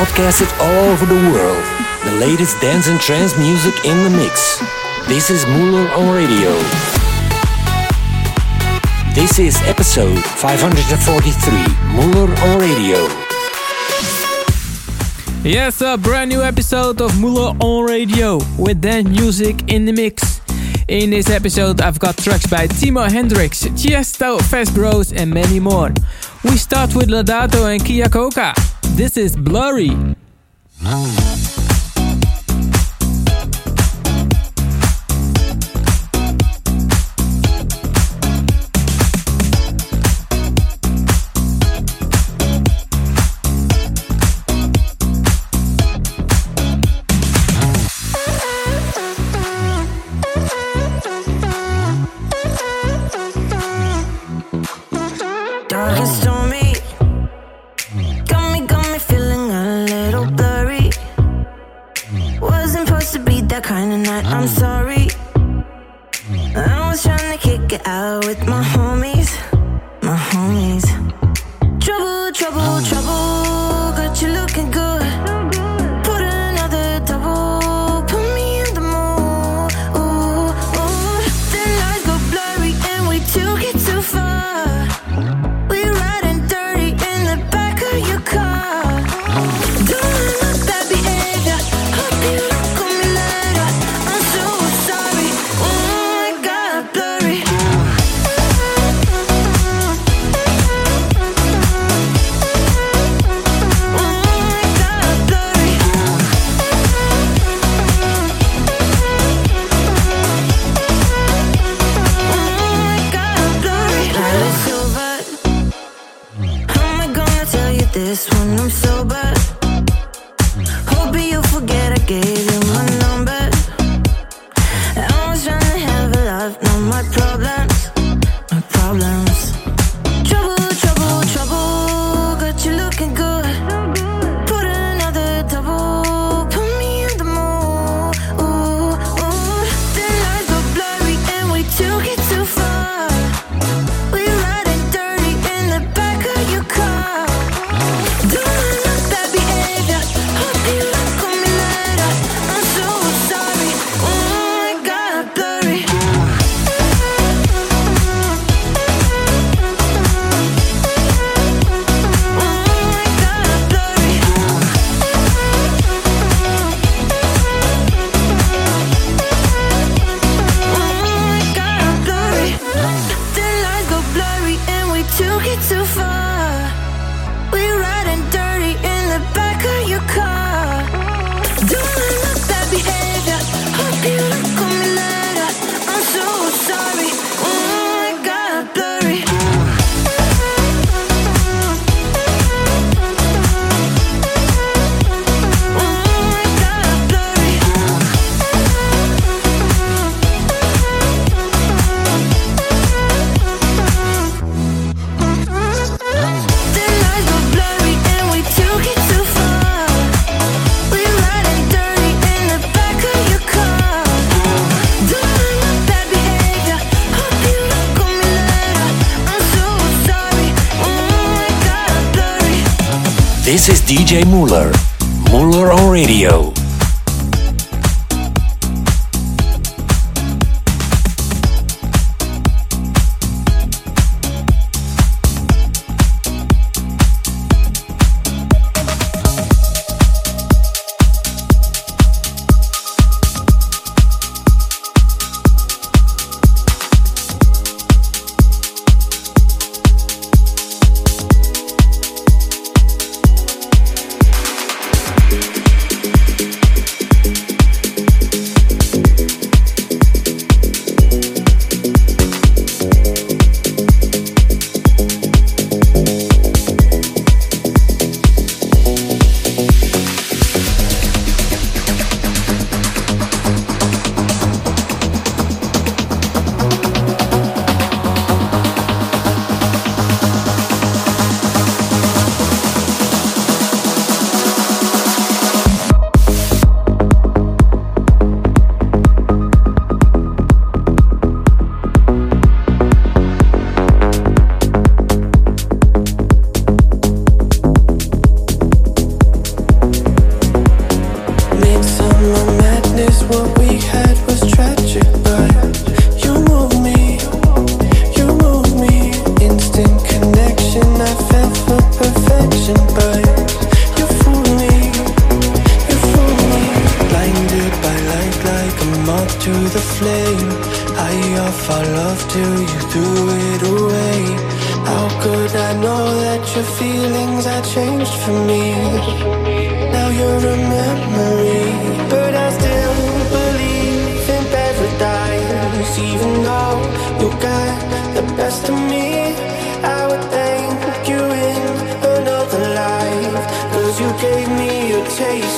broadcasted all over the world. The latest dance and trance music in the mix. This is Muller on Radio. This is episode 543, Muller on Radio. Yes, a brand new episode of Muller on Radio with dance music in the mix. In this episode, I've got tracks by Timo Hendrix, Tiesto, Fast Bros, and many more. We start with Ladato and Kia Coca. This is Blurry. DJ Muller. Muller on Radio.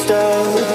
Just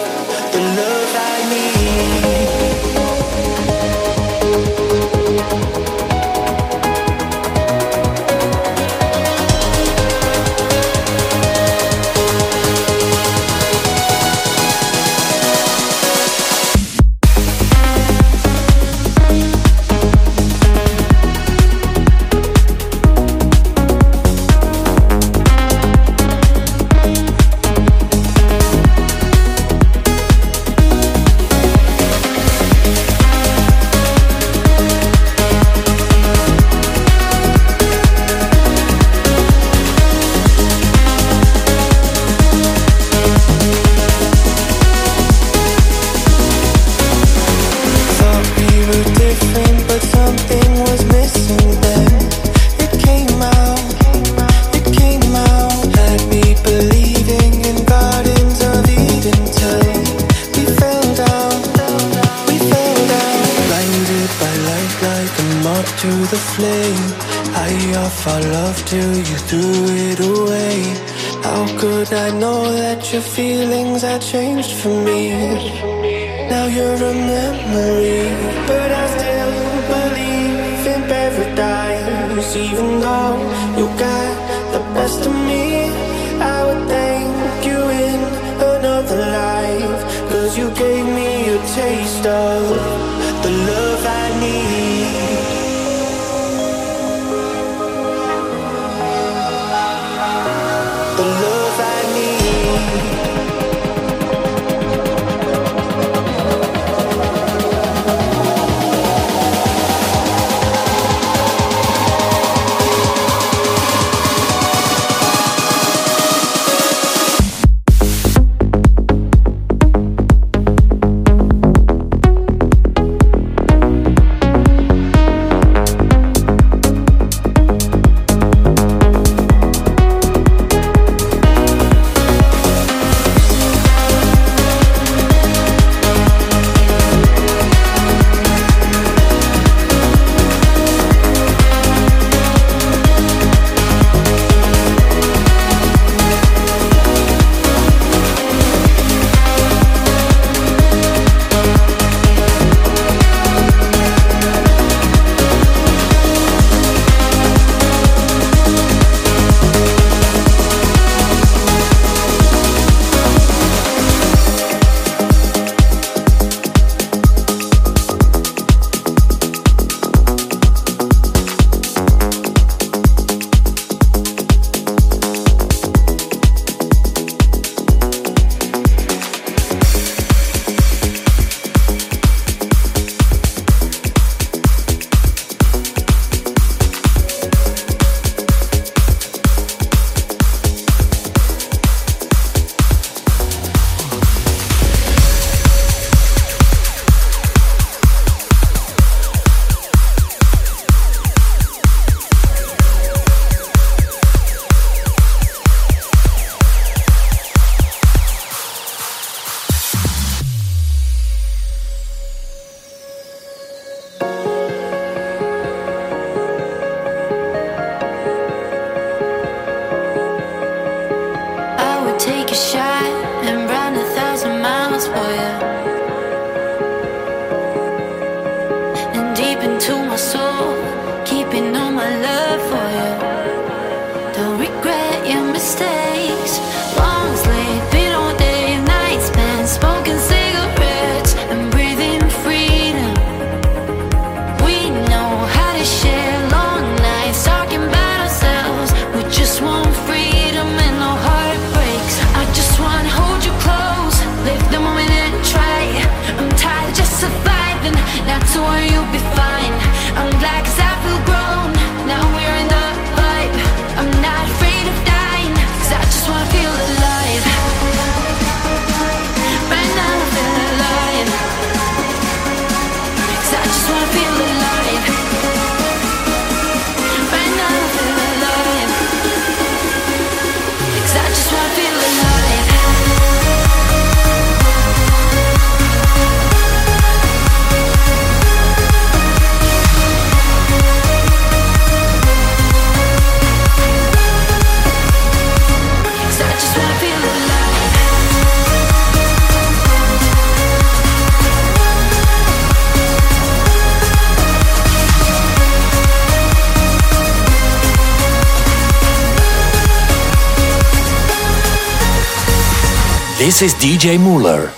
This is DJ Muller,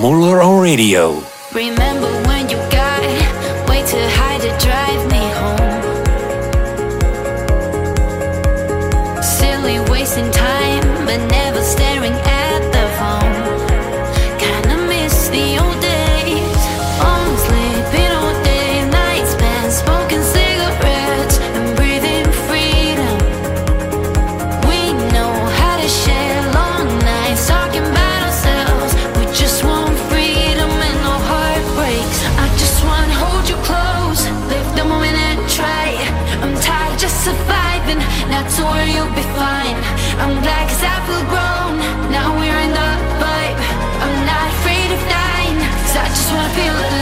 Muller on Radio. just wanna feel alive.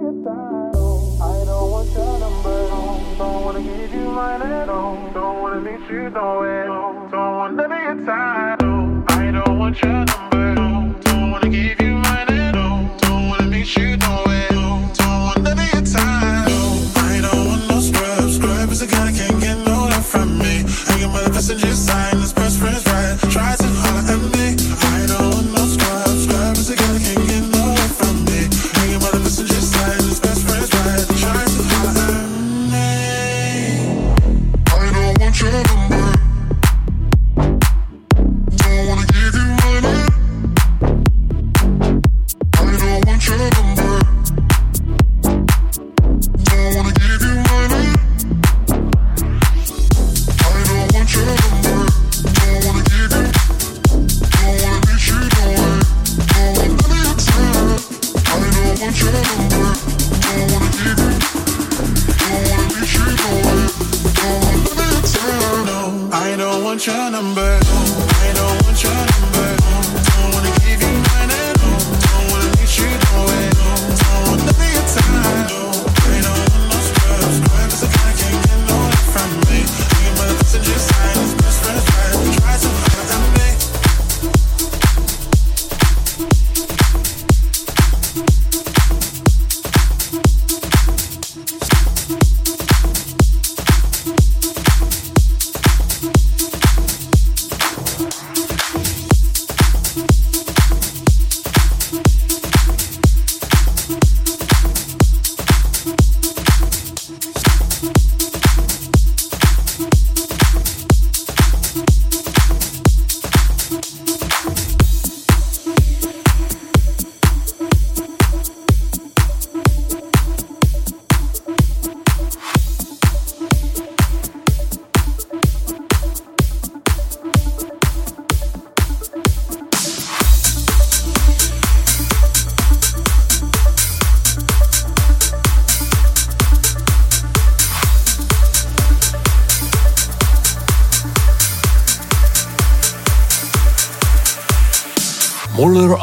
your title. I don't want your number. Don't wanna give you mine at all. Don't wanna meet you nowhere. Don't wanna be your title. I don't want your number.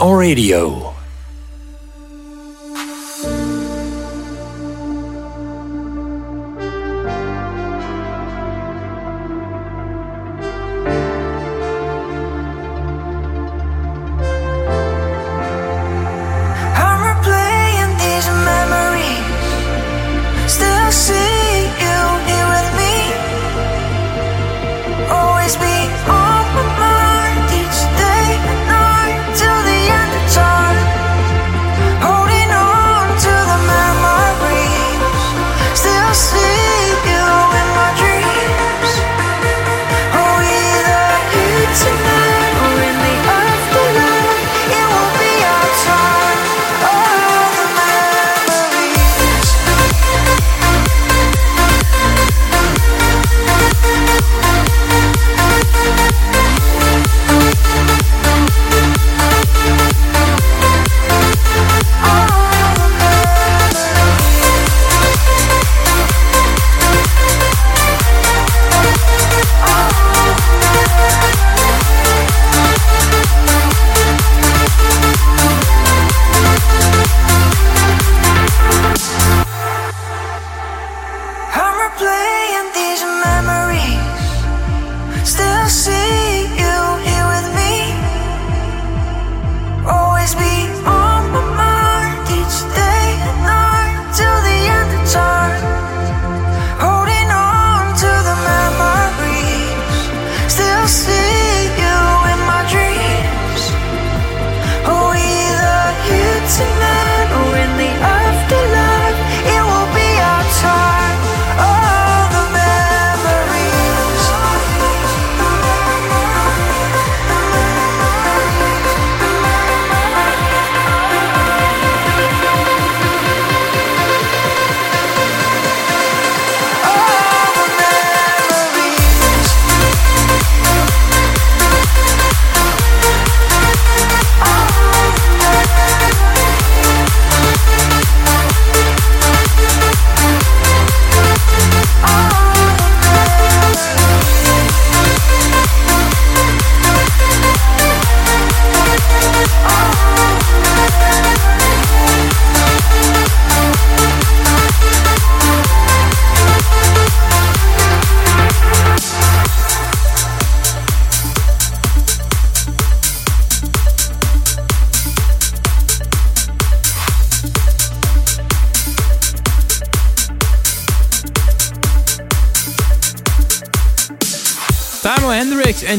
Radio.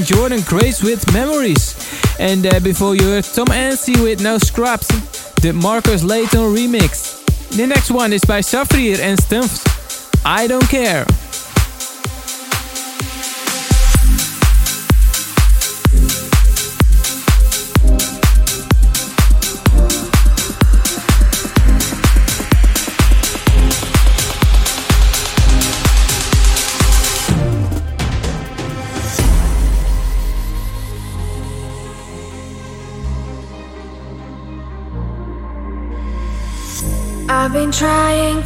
Jordan Grace with Memories. And uh, before you heard Tom Anstey with No Scrubs, the Marcus Layton remix. The next one is by Safrir and Stumps. I Don't Care.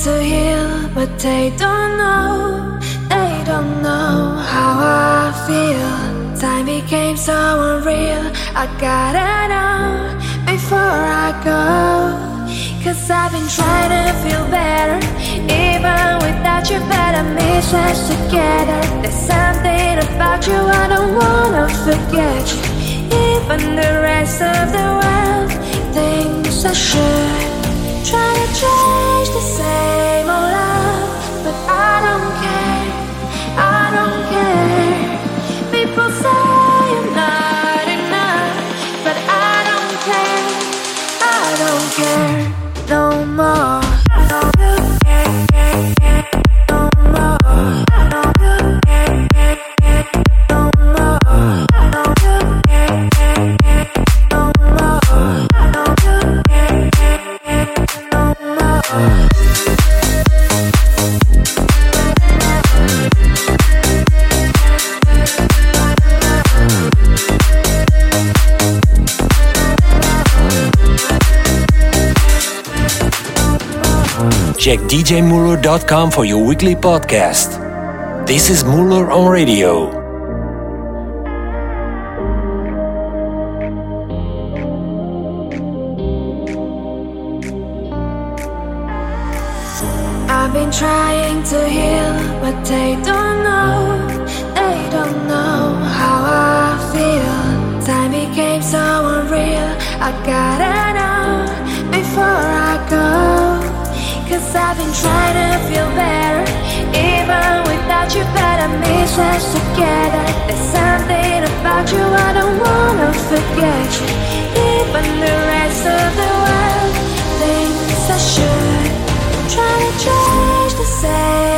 To heal, but they don't know, they don't know how I feel. time became so unreal. I gotta know before I go. Cause I've been trying to feel better. Even without you, but I miss us together. There's something about you I don't wanna forget. You. Even the rest of the world thinks I should. Try to change the same old love, but I don't care. I don't care. People say Check djmuller.com for your weekly podcast. This is Muller on Radio. I've been trying to heal, but they don't know. They don't know how I feel. Time became so unreal. I gotta I've trying to feel better. Even without you, but I miss us together. There's something about you I don't wanna forget. Even the rest of the world thinks I should. Try to change the same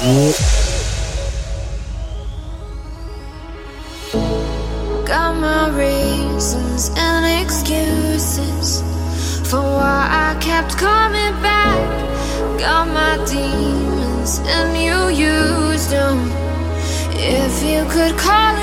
Got my reasons and excuses for why I kept coming back. Got my demons and you used them. If you could call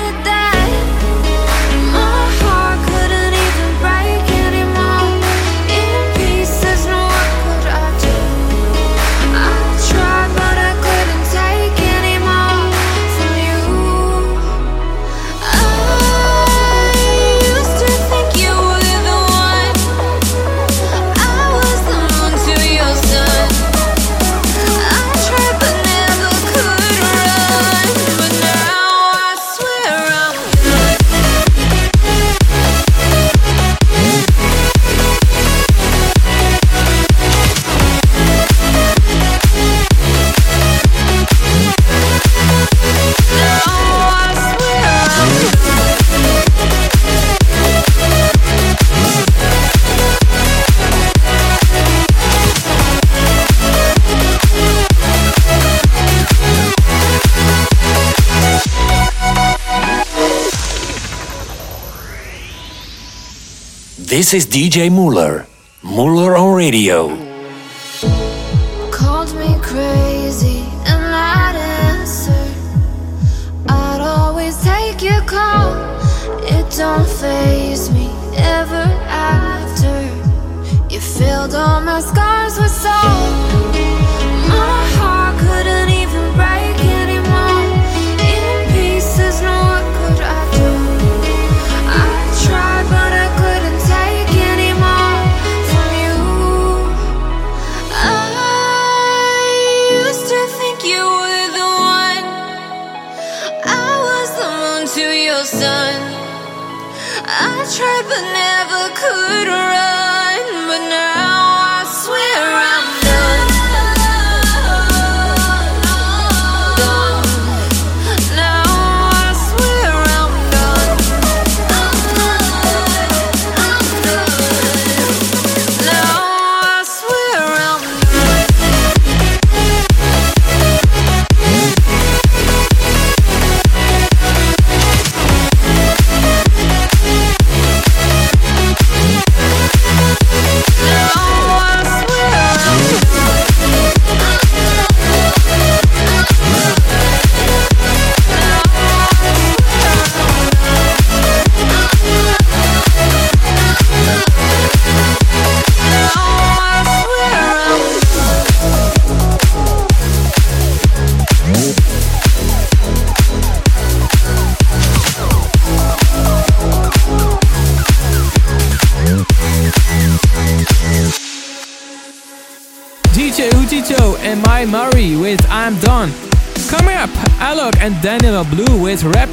This is DJ Muller, Muller on radio. Called me crazy and I'd answer. I'd always take your call. It don't phase me ever after. You filled all my scars with salt.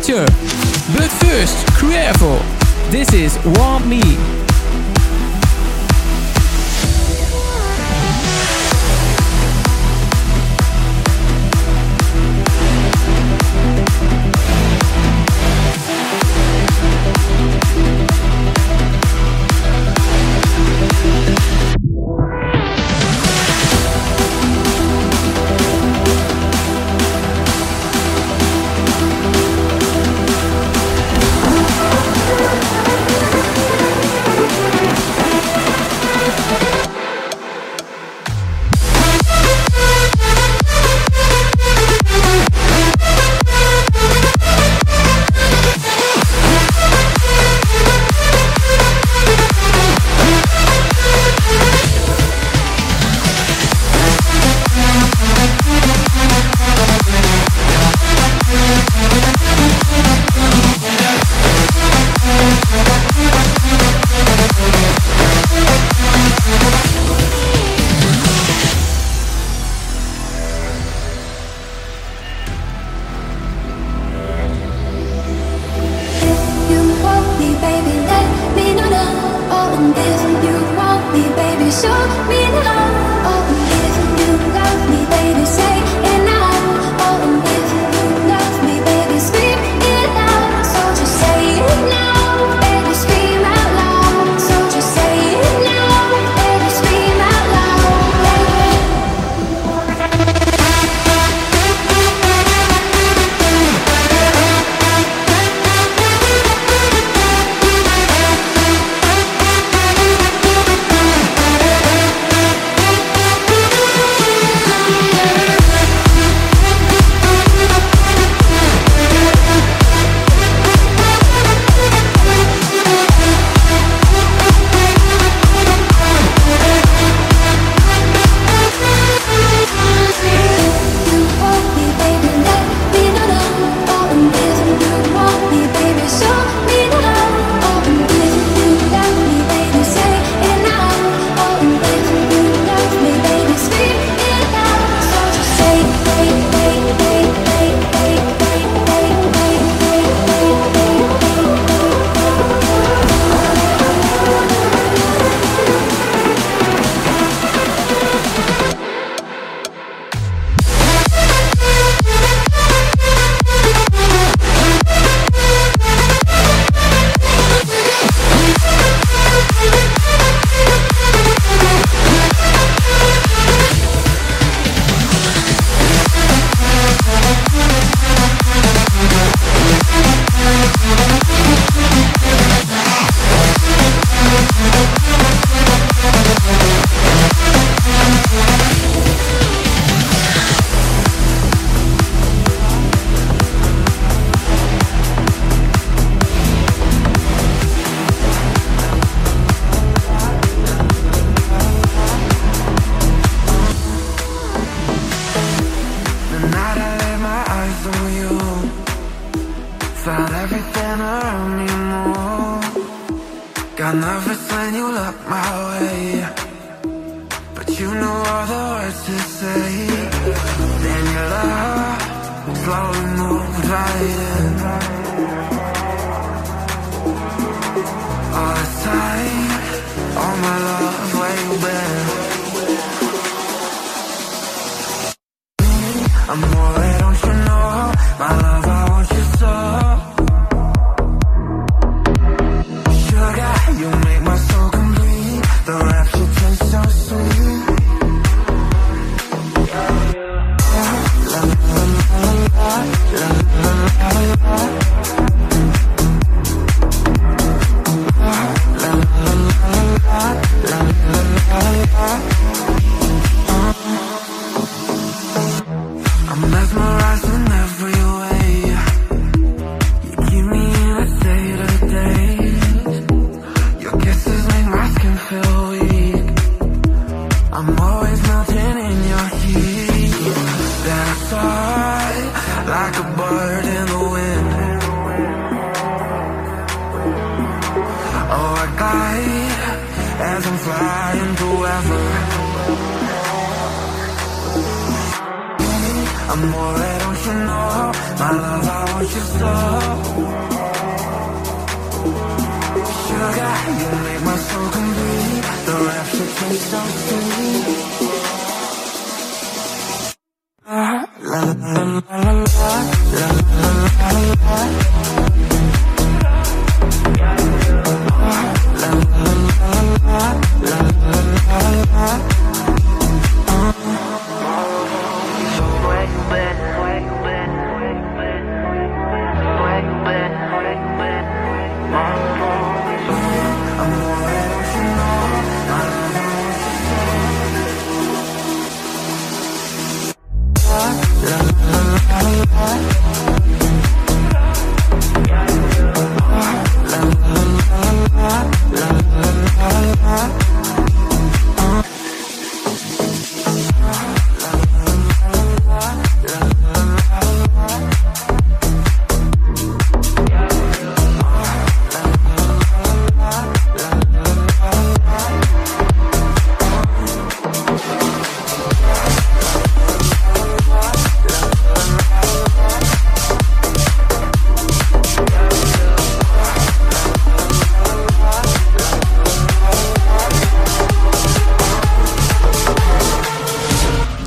Rapture. But first, Creative. This is Want Me.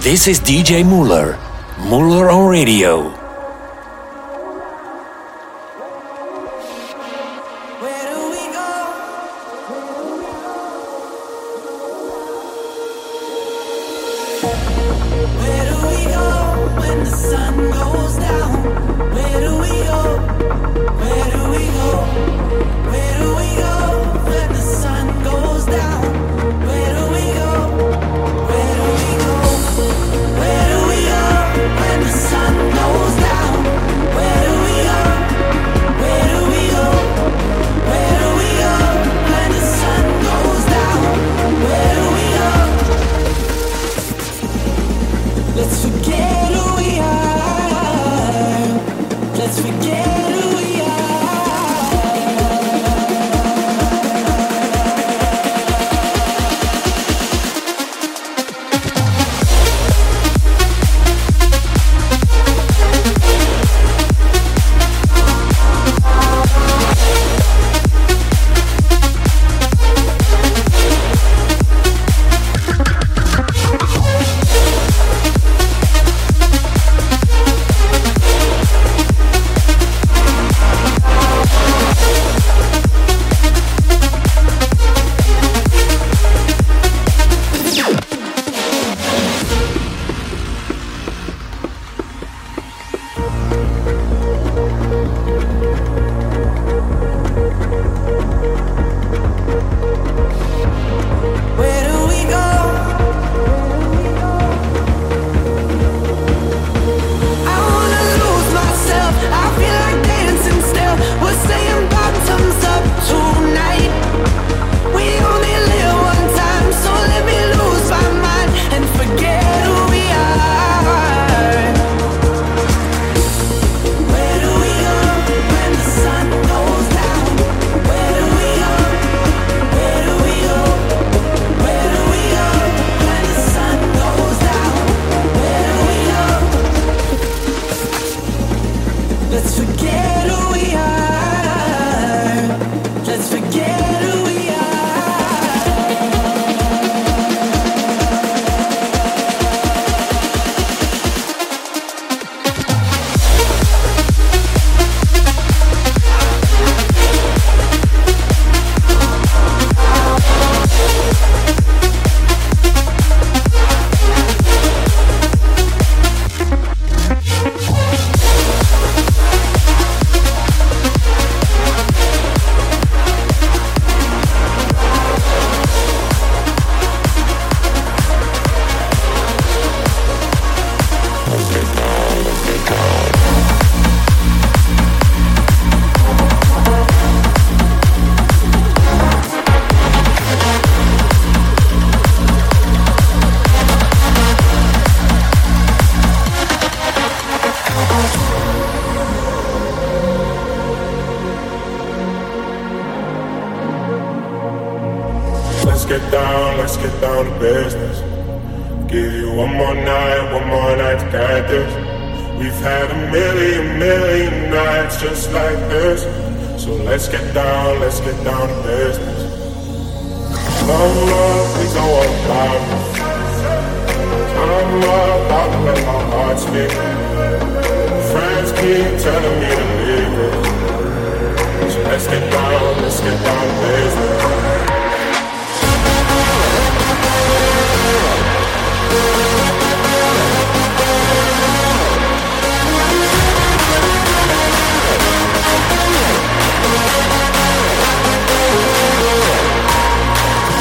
This is DJ Muller. Muller on radio. Get down, let's get down to business. Give you one more night, one more night to get this. We've had a million, million nights just like this. So let's get down, let's get down to business. Love, love, please don't want problems. I'm up, I'll let my heart speak. Friends keep telling me to leave it. So let's get down, let's get down to business.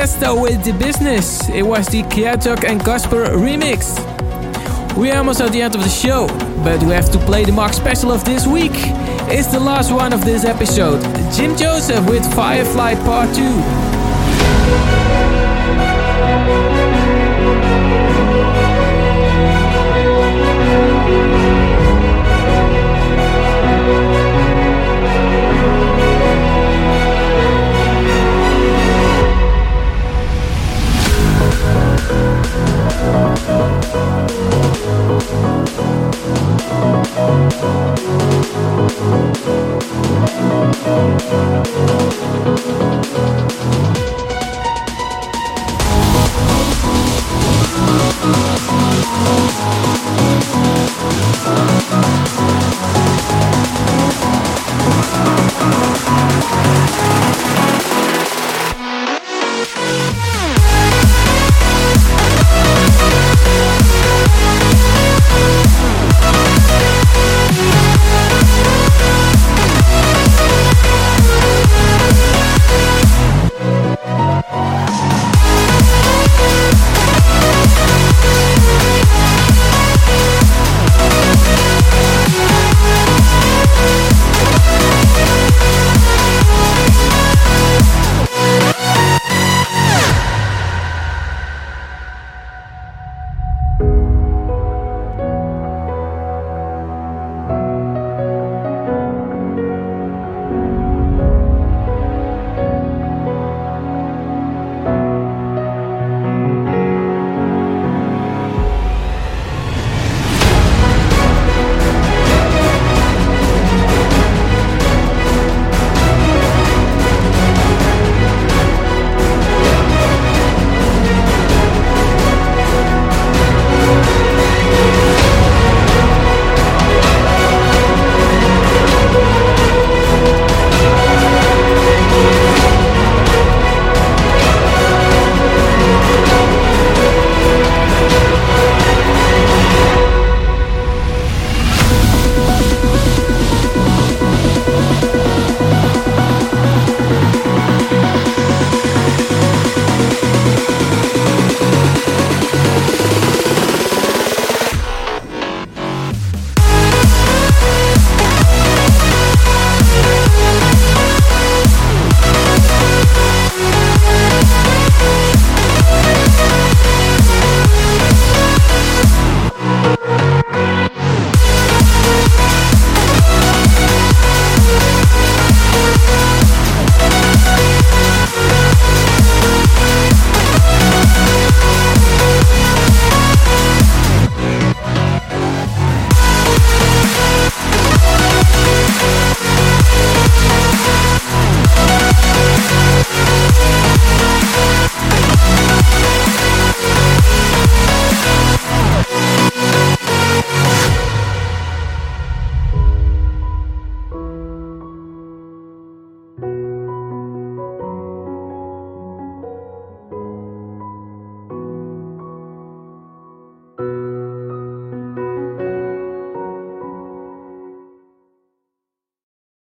with the business. It was the Kiatok and Casper remix. We're almost at the end of the show, but we have to play the Mark special of this week. It's the last one of this episode. Jim Yosef with Firefly Part 2.